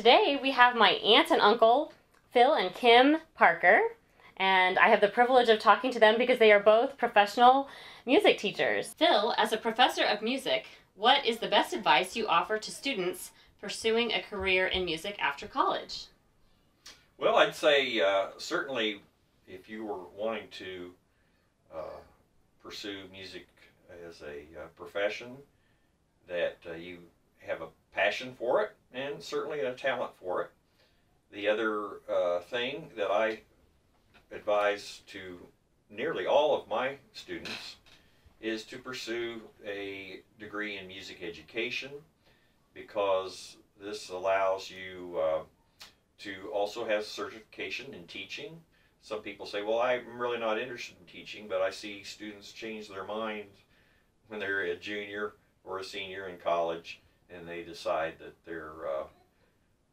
Today we have my aunt and uncle, Phil and Kim Parker, and I have the privilege of talking to them because they are both professional music teachers. Phil, as a professor of music, what is the best advice you offer to students pursuing a career in music after college? Well, I'd say uh, certainly if you were wanting to uh, pursue music as a uh, profession, that uh, you have a passion for it and certainly a talent for it. The other uh, thing that I advise to nearly all of my students is to pursue a degree in music education because this allows you uh, to also have certification in teaching. Some people say, well, I'm really not interested in teaching, but I see students change their mind when they're a junior or a senior in college and they decide that they're uh,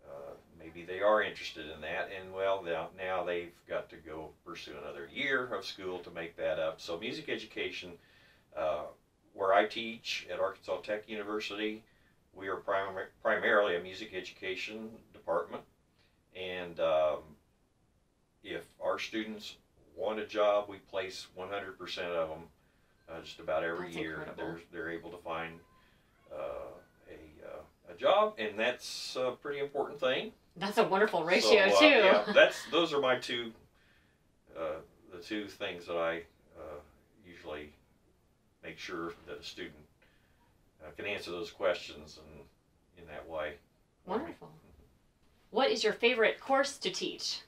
uh, maybe they are interested in that and well now, now they've got to go pursue another year of school to make that up. So music education uh, where I teach at Arkansas Tech University we are prim primarily a music education department. And um, if our students want a job we place 100% of them uh, just about every That's year. incredible. they're, they're able to find uh, job, and that's a pretty important thing. That's a wonderful ratio, So, uh, too. Yeah, that's those are my two, uh, the two things that I uh, usually make sure that a student uh, can answer those questions and in that way. Wonderful. What is your favorite course to teach?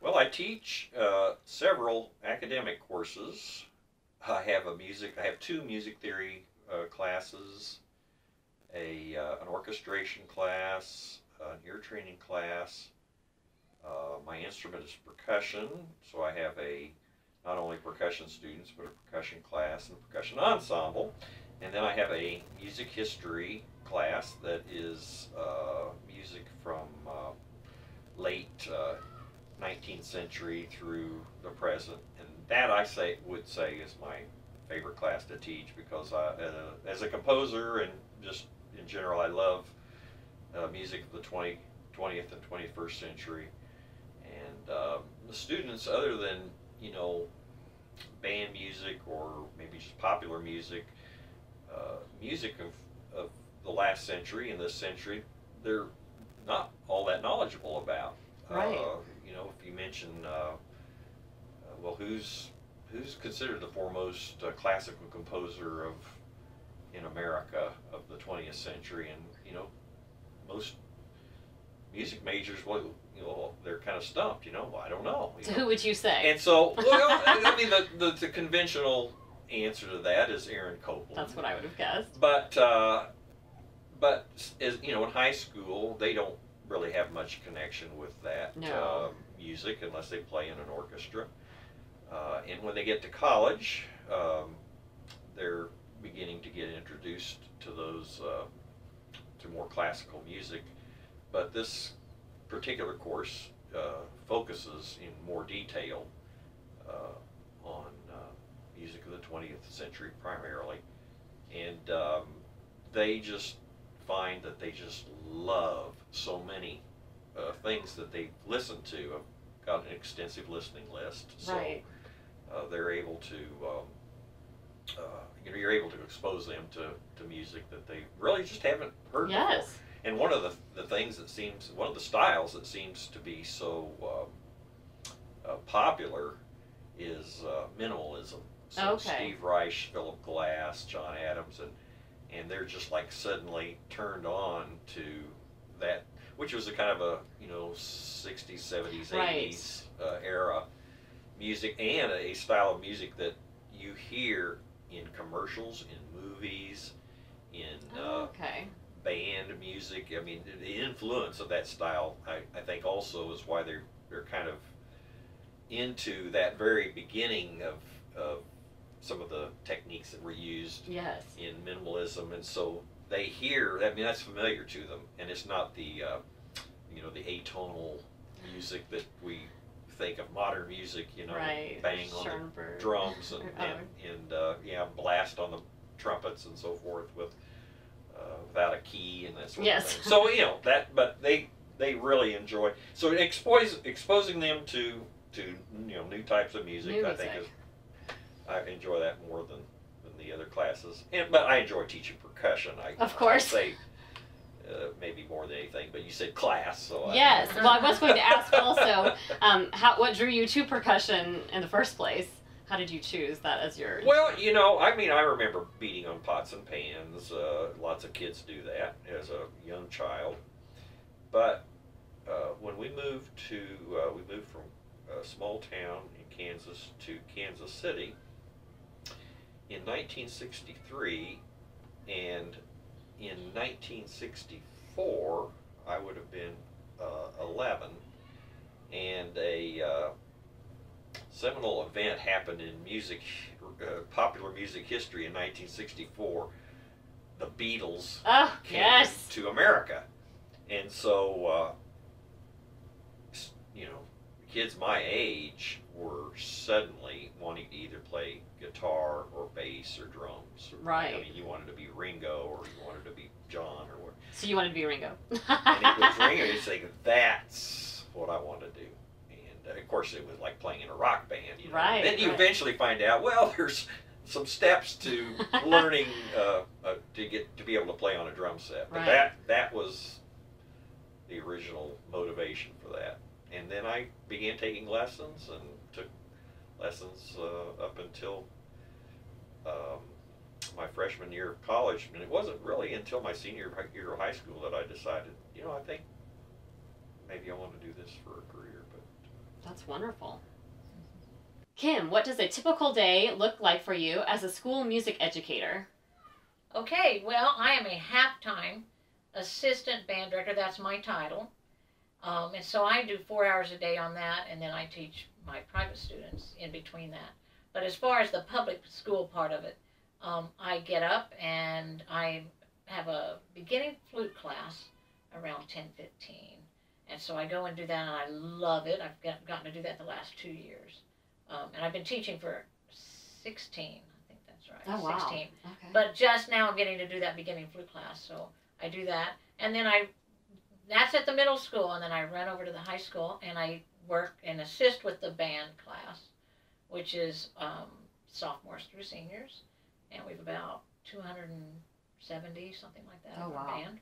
Well, I teach uh, several academic courses. I have a music. I have two music theory uh, classes, a uh, an orchestration class, an ear training class. Uh, my instrument is percussion, so I have a not only percussion students but a percussion class and a percussion ensemble, and then I have a music history class that is uh, music from uh, late. Uh, 19th century through the present, and that I say would say is my favorite class to teach because I, uh, as a composer and just in general, I love uh, music of the 20, 20th and 21st century, and um, the students, other than you know band music or maybe just popular music, uh, music of, of the last century and this century, they're not all that knowledgeable about. Right. Uh, you know, if you mention, uh, uh, well, who's who's considered the foremost uh, classical composer of in America of the 20th century, and you know, most music majors, well, you know, they're kind of stumped. You know, I don't know. you So know. who would you say? And so, well, I mean, the, the the conventional answer to that is Aaron Copland. That's what I would have guessed. But uh, but as you know, in high school, they don't really have much connection with that No. um, music unless they play in an orchestra. Uh, and when they get to college, um, they're beginning to get introduced to those uh, to more classical music. But this particular course uh, focuses in more detail uh, on uh, music of the 20th century primarily, and um, they just find that they just love so many uh, things that they listen to. I've got an extensive listening list, so Right. uh, they're able to, um, uh, you know, you're able to expose them to, to music that they really just haven't heard before. Yes. And one of the, the things that seems, one of the styles that seems to be so um, uh, popular is uh, minimalism. So Okay. Steve Reich, Philip Glass, John Adams, and and they're just like suddenly turned on to that, which was a kind of a you know 60s, 70s, Right. 80s uh, era music and a style of music that you hear in commercials, in movies, in uh, Oh, okay. band music. I mean, the influence of that style, I, I think, also is why they're they're kind of into that very beginning of of some of the techniques that were used Yes. in minimalism, and so they hear. I mean, that's familiar to them, and it's not the uh, you know the atonal music that we think of modern music. You know, right. bang on the drums and Oh. and, and uh, yeah, blast on the trumpets and so forth with uh, without a key and that sort Yes. of thing. So you know that, but they they really enjoy. So expose, exposing them to to you know new types of music, New I think is I enjoy that more than than the other classes. And but I enjoy teaching percussion. I Of course. I say uh, maybe more than anything. But you said class, so I- Yes. Well, I was going to ask also, um, how what drew you to percussion in the first place? How did you choose that as your? Well, you know, I mean, I remember beating on pots and pans. Uh, lots of kids do that as a young child. But uh, when we moved to, uh, we moved from a small town in Kansas to Kansas City in 1963, and in 1964, I would have been uh, 11, and a uh, seminal event happened in music, uh, popular music history in 1964. The Beatles Oh came yes. to America, and so uh, s- you know, kids my age were suddenly wanting to either play guitar or bass or drums. I Right. mean, you wanted to be Ringo or you wanted to be John or what. So you wanted to be Ringo. And it was Ringo. You think that's what I want to do. And uh, of course, it was like playing in a rock band. You know? Right, Then you right. eventually find out. Well, there's some steps to learning uh, uh, to get to be able to play on a drum set. But Right. that that was the original motivation for that. And then I began taking lessons and took lessons uh, up until um, my freshman year of college. And it wasn't really until my senior year of high school that I decided, you know, I think maybe I want to do this for a career. But That's wonderful. Kim, what does a typical day look like for you as a school music educator? Okay, well, I am a half-time assistant band director. That's my title. Um, and so I do four hours a day on that, and then I teach my private students in between that. But as far as the public school part of it, um, I get up and I have a beginning flute class around 10:15, and so I go and do that, and I love it. I've got, gotten to do that the last two years, um, and I've been teaching for 16. I think that's right. Oh wow. 16. Okay. But just now I'm getting to do that beginning flute class, so I do that, and then I, that's at the middle school, and then I run over to the high school and I work and assist with the band class, which is um, sophomores through seniors, and we've about 270 something like that Oh, in wow. band,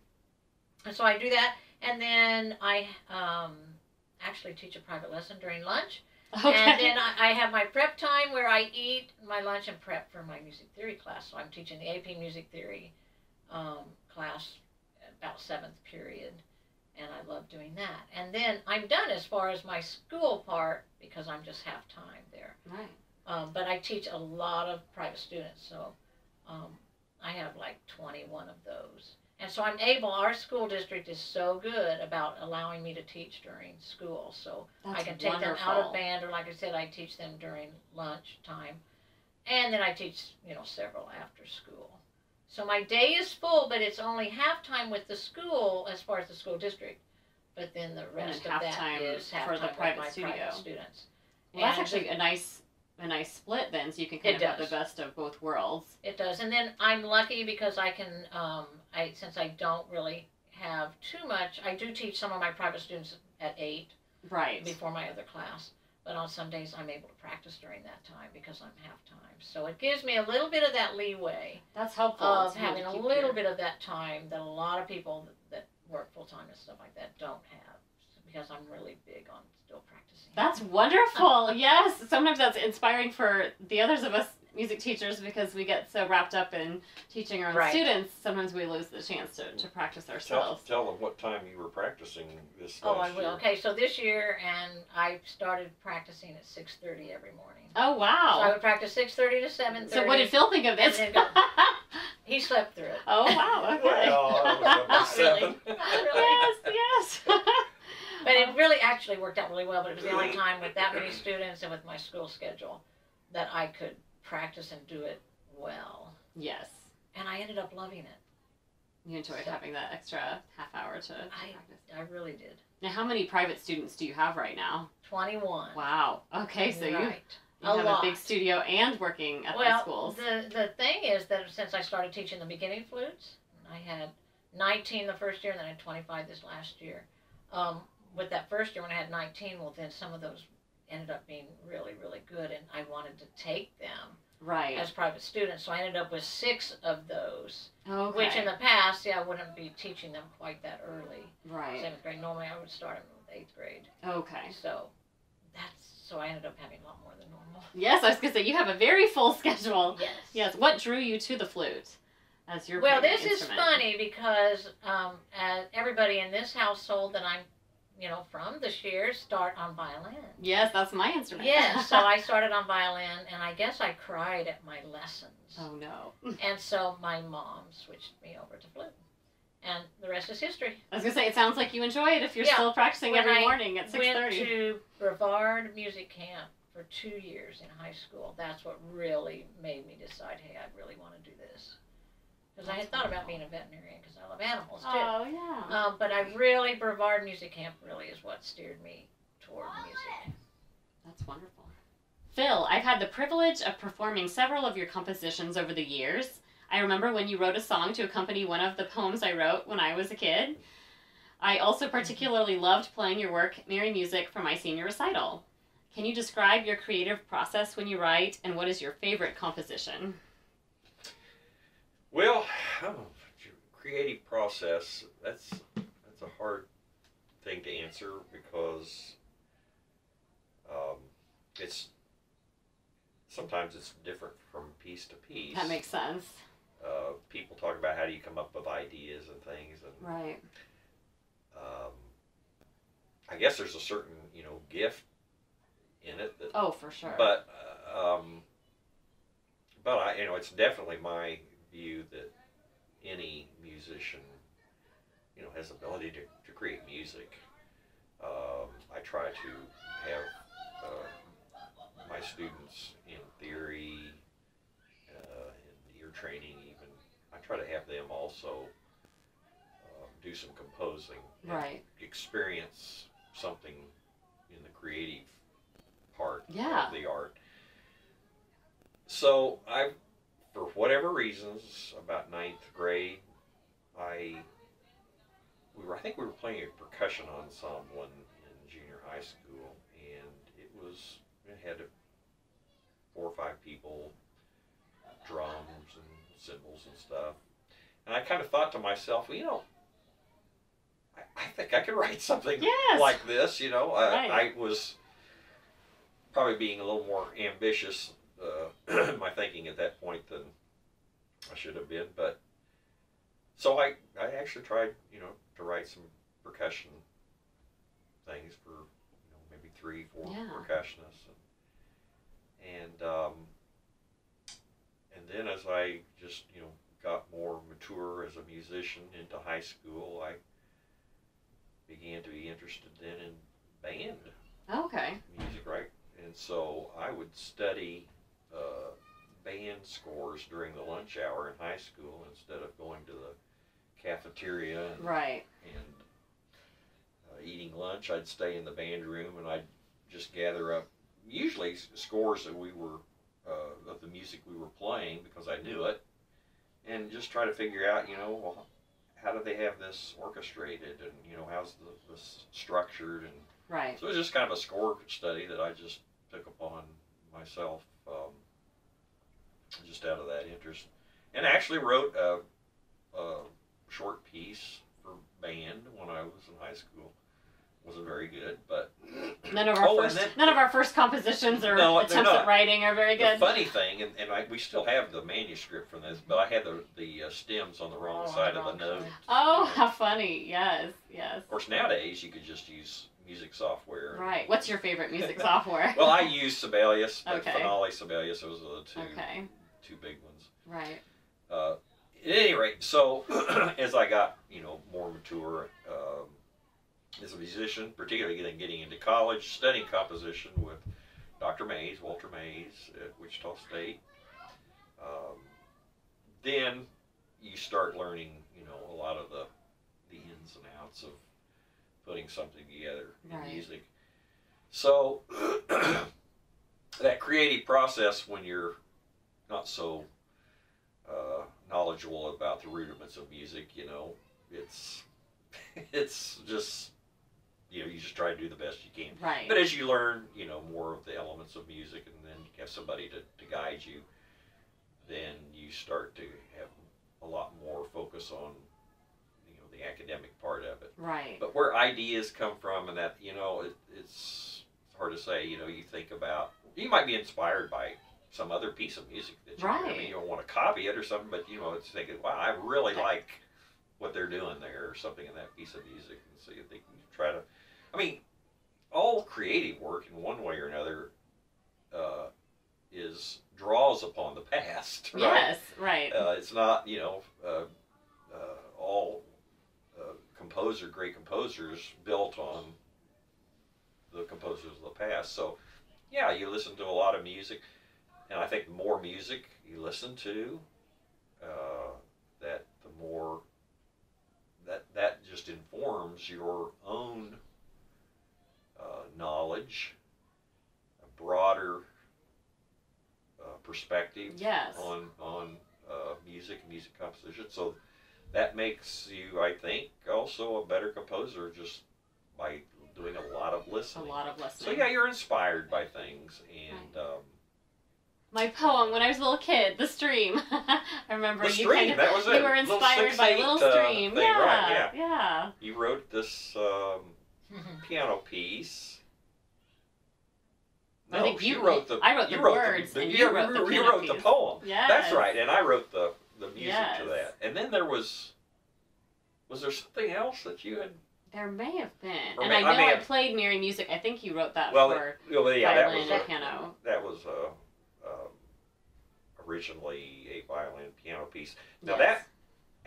and so I do that, and then I um, actually teach a private lesson during lunch. okay. And then I, I have my prep time where I eat my lunch and prep for my music theory class. So I'm teaching the AP Music Theory um, class about seventh period, and I love doing that. And then I'm done as far as my school part because I'm just half time there. right. Um, but I teach a lot of private students, so um, I have like 21 of those. And so I'm able, our school district is so good about allowing me to teach during school. So That's I can take wonderful. them out of band, or like I said, I teach them during lunch time, and then I teach you know several after school. So my day is full, but it's only half time with the school as far as the school district. But then the rest of that time is half for the time with private my studio. private students. Well, that's actually a nice, a nice split then, so you can kind of have the best of both worlds. It does, and then I'm lucky because I can. Um, I since I don't really have too much, I do teach some of my private students at eight. Right. before my other class. But on some days, I'm able to practice during that time because I'm half time. So it gives me a little bit of that leeway That's helpful. of to be able having a little bit of that time that a lot of people that work full time and stuff like that don't have because I'm really big on still practicing. That's wonderful. yes. Sometimes that's inspiring for the others of us music teachers because we get so wrapped up in teaching our own Right. students. Sometimes we lose the chance to, to practice ourselves. tell them what time you were practicing this Oh, I will. year. Okay, so this year, and I started practicing at six thirty every morning. Oh wow! So I would practice six thirty to seven thirty. So what did Phil think of this? And He slept through it. oh wow. Okay. Well, I was up at Not really. seven. Not really. yes. Yes. But it really actually worked out really well. But it was the only time with that many students and with my school schedule that I could practice and do it well. yes. And I ended up loving it. You enjoyed So- having that extra half hour to, I- practice. I really did. Now, how many private students do you have right now? 21. Wow. Okay, so you, you a have lot. a big studio and working at the well, schools. the the thing is that since I started teaching the beginning flutes, I had 19 the first year, and then I had 25 this last year. Um, with that first year when I had 19, well, then some of those ended up being really, really good, and I wanted to take them Right. as private students. So I ended up with six of those, okay. which in the past, yeah, I wouldn't be teaching them quite that early. right. Seventh grade. Normally, I would start them with eighth grade. Okay. So that's so I ended up having a lot more than normal. Yes, I was gonna say you have a very full schedule. Yes. Yes. What drew you to the flute as your Well, this is funny because um, everybody in this household that I'm, you know, from the Shears start on violin. Yes, that's my instrument. Yes, so I started on violin, and I guess I cried at my lessons. oh no. And so my mom switched me over to flute, and the rest is history. I was gonna say it sounds like you enjoy it if you're Yeah. still practicing When every I morning at six Went to Brevard Music Camp for two years in high school. That's what really made me decide, hey, I really want to do this. Because I had thought about being a veterinarian because I love animals too. Oh yeah. Um, but I really, Brevard Music Camp really is what steered me toward music. That's wonderful. Phil, I've had the privilege of performing several of your compositions over the years. I remember when you wrote a song to accompany one of the poems I wrote when I was a kid. I also particularly loved playing your work, Merry Music, for my senior recital. Can you describe your creative process when you write, and what is your favorite composition? Well, creative process, that's that's a hard thing to answer because um, it's sometimes it's different from piece to piece. That makes sense. uh, people talk about how do you come up with ideas and things and Right. um, I guess there's a certain you know gift in it that Oh, for sure. but uh, um, but I, you know, it's definitely my view that any musician, you know, has the ability to, to create music. Um, I try to have uh, my students in theory, uh, in ear training, even. I try to have them also uh, do some composing Right. experience something in the creative part Yeah. of the art. So I, for whatever reasons, about ninth grade, I we were I think we were playing a percussion ensemble in, in junior high school, and it was it had four or five people, drums and cymbals and stuff, and I kind of thought to myself, well, you know. I, I think I could write something Yes. like this, you know. I, Right. I was probably being a little more ambitious uh, my thinking at that point than I should have been. But so I, I actually tried, you know, to write some percussion things for, you know, maybe three, four Yeah. percussionists, and and, um, and then as I just, you know, got more mature as a musician into high school, I began to be interested then in band okay. music, right? And so I would study uh, band scores during the lunch hour in high school instead of going to the cafeteria and, Right. and uh, eating lunch. I'd stay in the band room and I'd just gather up usually scores that we were uh, of the music we were playing because I knew it, and just try to figure out, you know, well, how do they have this orchestrated, and you know, how's the, this structured, and Right. so it was just kind of a score study that I just took upon myself, um, just out of that interest, and actually wrote a, a short piece for band when I was in high school. wasn't very good, but None of our Oh, first then- none of our first compositions or No, they're attempts at writing are very the good. funny thing, and, and I, we still have the manuscript from this, but I had the the uh, stems on the wrong Oh, side the of the note. Oh, how funny! Yes, yes. Of course, nowadays you could just use music software. Right. What's your favorite music software? Well, I use Sibelius, but Okay. Finale Sibelius. Those are the two Okay. Two big ones. Right. Uh, at any rate, so as I got you know more mature um, as a musician, particularly getting getting into college, studying composition with Dr. Mays, Walter Mays at Wichita State, um, then you start learning you know a lot of the the ins and outs of putting something together in music. So that creative process when you're not so uh, knowledgeable about the rudiments of music, you know, it's it's just you know you just try to do the best you can. Right. But as you learn, you know more of the elements of music, and then you have somebody to, to guide you, then you start to have a lot more focus on you know the academic part of it. right. But where ideas come from, and that you know, it, it's hard to say. You know, you think about you might be inspired by some other piece of music that you. I mean, you don't want to copy it or something, but you know, it's thinking, wow, I really like what they're doing there, or something in that piece of music, and so you think you try to. I mean, all creative work in one way or another uh, is draws upon the past, right? Yes. Right. Uh, it's not, you know, uh, uh, all uh, composer, great composers built on the composers of the past. So, yeah, you listen to a lot of music, and I think the more music you listen to, uh, that the more that that just informs your own uh, knowledge, a broader uh, perspective yes. on on uh, music and music composition. So that makes you, I think, also a better composer just by doing a lot of listening. A lot of listening. So yeah, you're inspired by things, and um, My poem when I was a little kid, the stream. I remember the you stream kind of that was you it. were Little inspired by 6/8, Little uh, Stream. thing, yeah, right, yeah. yeah. You wrote this um, piano piece. I No, think you- wrote the. I wrote you the wrote words The, and you, you wrote the you piano wrote the piece. poem. Yes. That's right, and I wrote the the music Yes. to that. And then there was. Was there something else that you had? There may have been, Or and may- I I know may I, have- played Merry Music. I think you wrote that Well, for well, yeah, that violin was and a, piano. that was a, um, originally a violin piano piece. Now Yes. that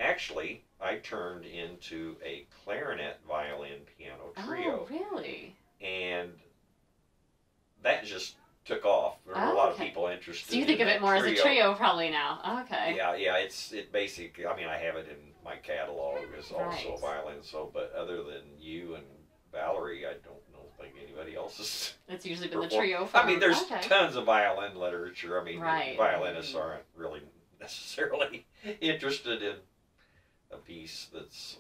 actually I turned into a clarinet violin piano oh, trio, Oh, really? and that just took off. There were Oh, a lot okay. of people interested. So you think in of it more as a trio, probably now. Oh, okay. Yeah, yeah, it's it basically. I mean, I have it in my catalog as also a violin. So, but other than you and Valerie, I don't know think anybody else It's usually been the trio. I mean, there's okay. tons of violin literature. I mean, Right. violinists aren't really necessarily interested in a piece that's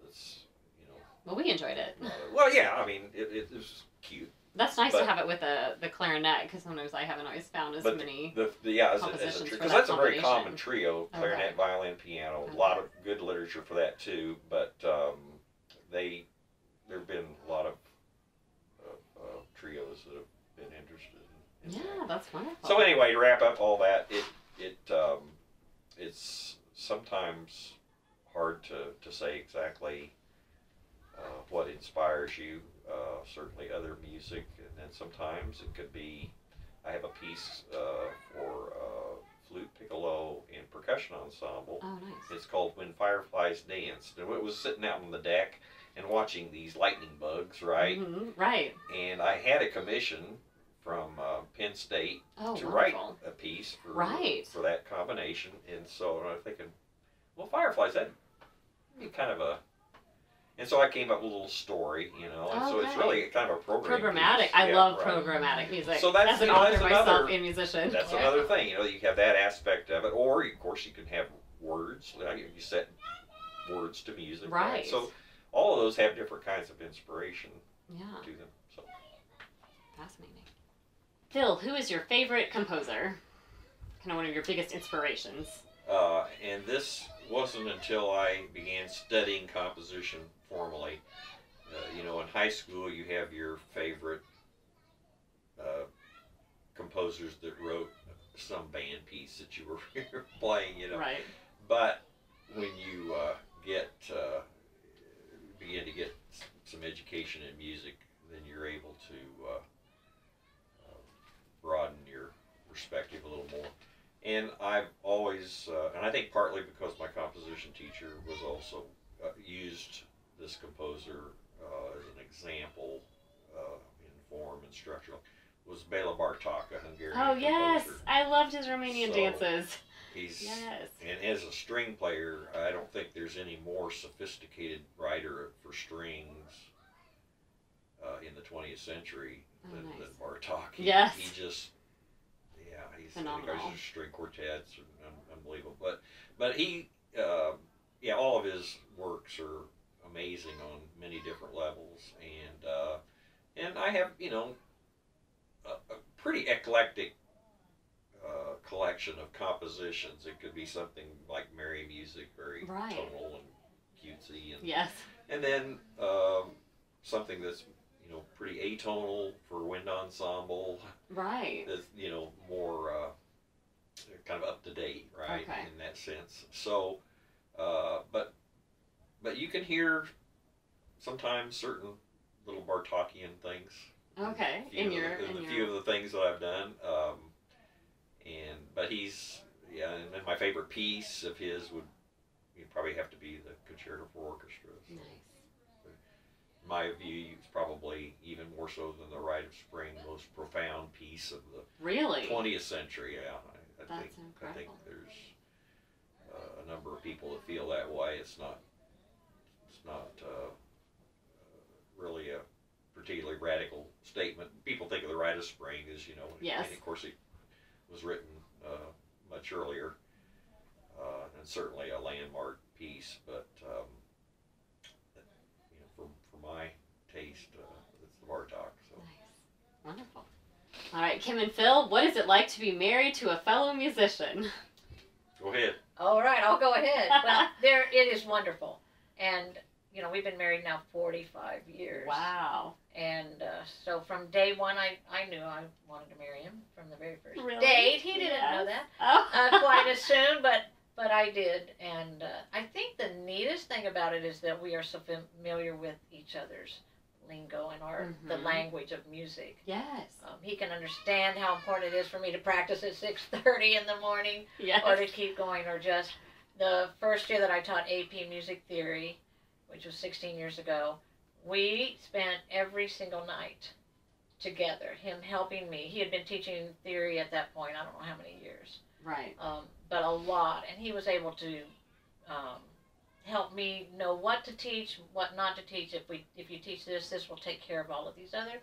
that's you know. Well, we enjoyed it. well, yeah. I mean, it, it was cute. That's nice But- to have it with the the clarinet because sometimes I haven't always found as many. The, the yeah, as a, as a Compositions for because that that's a very common trio: Okay. clarinet, violin, piano. Okay. A lot of good literature for that too. But um, they there have been a lot of uh, uh, trios that have been interested in. in that. Yeah, that's wonderful. So anyway, to wrap up all that, it it um, it's sometimes hard to, to say exactly uh, what inspires you. Uh, certainly other music, and then sometimes it could be. I have a piece uh, for uh, flute, piccolo, and percussion ensemble. oh, nice. It's called When Fireflies Danced, and it was sitting out on the deck and watching these lightning bugs, right? Mhm, Right. And I had a commission from uh, Penn State Oh, to write a piece for Right. for that combination, and so I'm thinking, well, fireflies that'd be kind of a, and so I came up with a little story, you know, and so it's really kind of a program. Programmatic. piece. I Yeah, love right. programmatic music. So that's- as an you know, author that's myself another- and musician. That's Yeah. another thing, you know, you have that aspect of it, or of course you can have words. You, know, you set words to music, Right. So all of those have different kinds of inspiration Yeah, to them. So fascinating. Phil, who is your favorite composer? Kind of one of your biggest inspirations. Uh, and this wasn't until I began studying composition formally. Uh, you know, in high school, you have your favorite uh, composers that wrote some band piece that you were playing, you know. Right. But when you uh, get uh, begin to get some education in music, then you're able to uh, uh, broaden your perspective a little more. And I've always, uh, and I think partly because my composition teacher was also uh, used this composer uh, as an example uh, in form and structure, was Bela Bartok, a Hungarian Oh yes, composer. I loved his Romanian So- dances. He's Yes. and as a string player, I don't think there's any more sophisticated writer for strings uh, in the 20th century Oh, than, nice. than Bartok. He, Yes. He just, he's Phenomenal. He goes string quartets, unbelievable. But but he uh, yeah, all of his works are amazing on many different levels, and uh, and I have you know a, a pretty eclectic uh, collection of compositions. It could be something like merry music, very Right. tonal and cutesy, and Yes. and then um, something that's you know pretty atonal for wind ensemble. Right. That's you know more uh, kind of up to date, right? Okay. In that sense. So, uh, but but you can hear sometimes certain little Bartokian things. Okay. In your the, in a your few of the things that I've done. Um, and but he's yeah, and my favorite piece of his would you'd probably have to be the Concerto for Orchestra. So nice. in my view, it's probably even more so than the Rite of Spring, most profound piece of the Really? 20th century. Yeah, I, I That's think I think there's uh, a number of people that feel that way. It's not it's not uh, uh, really a particularly radical statement. People think of the Rite of Spring as you know, Yes. and of course it was written uh, much earlier, uh, and certainly a landmark piece. But um, you know, for for my taste, uh, it's the Bartok. So. Nice. Wonderful. All right, Kim and Phil, what is it like to be married to a fellow musician? Go ahead. All right, I'll go ahead. Well, there it is wonderful, and you know we've been married now forty five years. Wow. And uh, so from day one, I I knew I wanted to marry him from the very first Really? date. He didn't know that Oh. uh, quite as soon, but but I did, and uh, I think the neatest thing about it is that we are so familiar with each other's lingo and our the Mhm. language of music. yes. Um, he can understand how important it is for me to practice at six thirty in the morning Yes. or to keep going, or just the first year that I taught AP music theory, which was 16 years ago, we spent every single night together, him helping me. He had been teaching theory at that point, I don't know how many years, Right. um, but a lot, and he was able to um, help me know what to teach, what not to teach. If we, if you teach this, this will take care of all of these other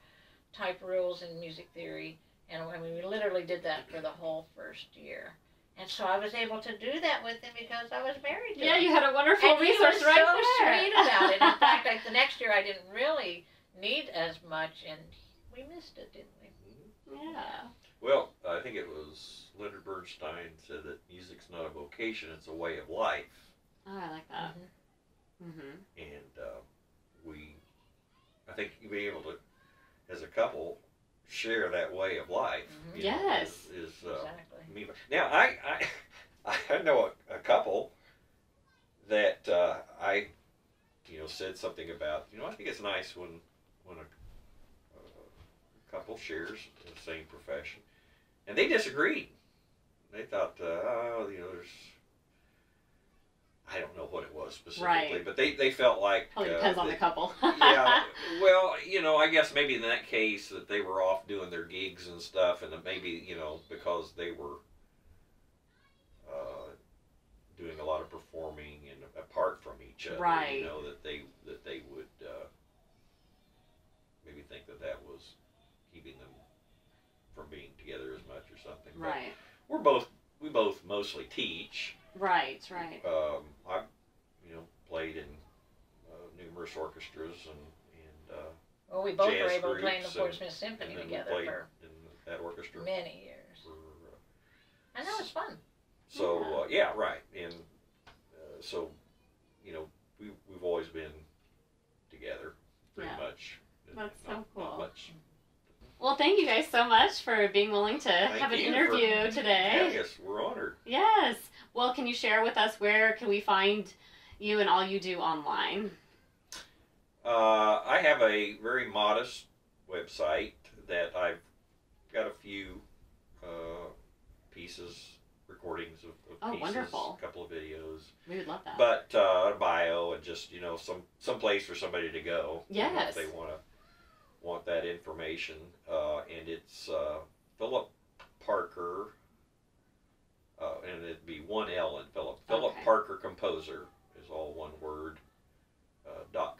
type rules in music theory. And I mean, we literally did that for the whole first year. And so I was able to do that with him because I was married to Yeah, him. you had a wonderful and resource he was right so there. sweet about it. In fact, like the next year I didn't really need as much, and we missed it, didn't we? yeah. Well, I think it was Leonard Bernstein said that music's not a vocation; it's a way of life. Oh, I like that. Mhm. Mm-hmm. And uh, we, I think, you'd be able to, as a couple, share that way of life. Mhm. you know, Yes. Is, is uh, Exactly. me. Now, I, I, I know a, a couple that uh, I, you know, said something about. You know, I think it's nice when when a, a couple shares the same profession, and they disagreed. They thought, uh, oh, you know, there's. I don't know what it was specifically, Right. but they, they felt like Probably uh, depends on the couple. yeah. Well, you know, I guess maybe in that case that they were off doing their gigs and stuff, and maybe you know because they were uh, doing a lot of performing and apart from each other, Right. you know that they that they would uh, maybe think that that was keeping them from being together as something. But right. we're both we both mostly teach. Right. Right. Um, I've you know played in uh, numerous orchestras and and. Uh, Well, we both Jazz were able to play in the groups Portsmouth and Symphony then we together played for in that orchestra. many years, For, uh, and that was fun. so Yeah. uh, yeah, right, and uh, so you know we we've always been together pretty Yeah. much. That's so Not- not cool. much. Well, thank you guys so much for being willing to have an interview today. Yes, we're honored. Yes. Well, can you share with us where can we find you and all you do online? Uh, I have a very modest website that I've got a few uh, pieces, recordings of, of Oh, pieces, wonderful. a couple of videos. We would love that. but uh, a bio and just you know some some place for somebody to go you know, Yes. if they want to want that information, uh, and it's uh, Philip Parker, uh, and it'd be one L in Philip. Philip okay. Parker Composer is all one word. Uh, dot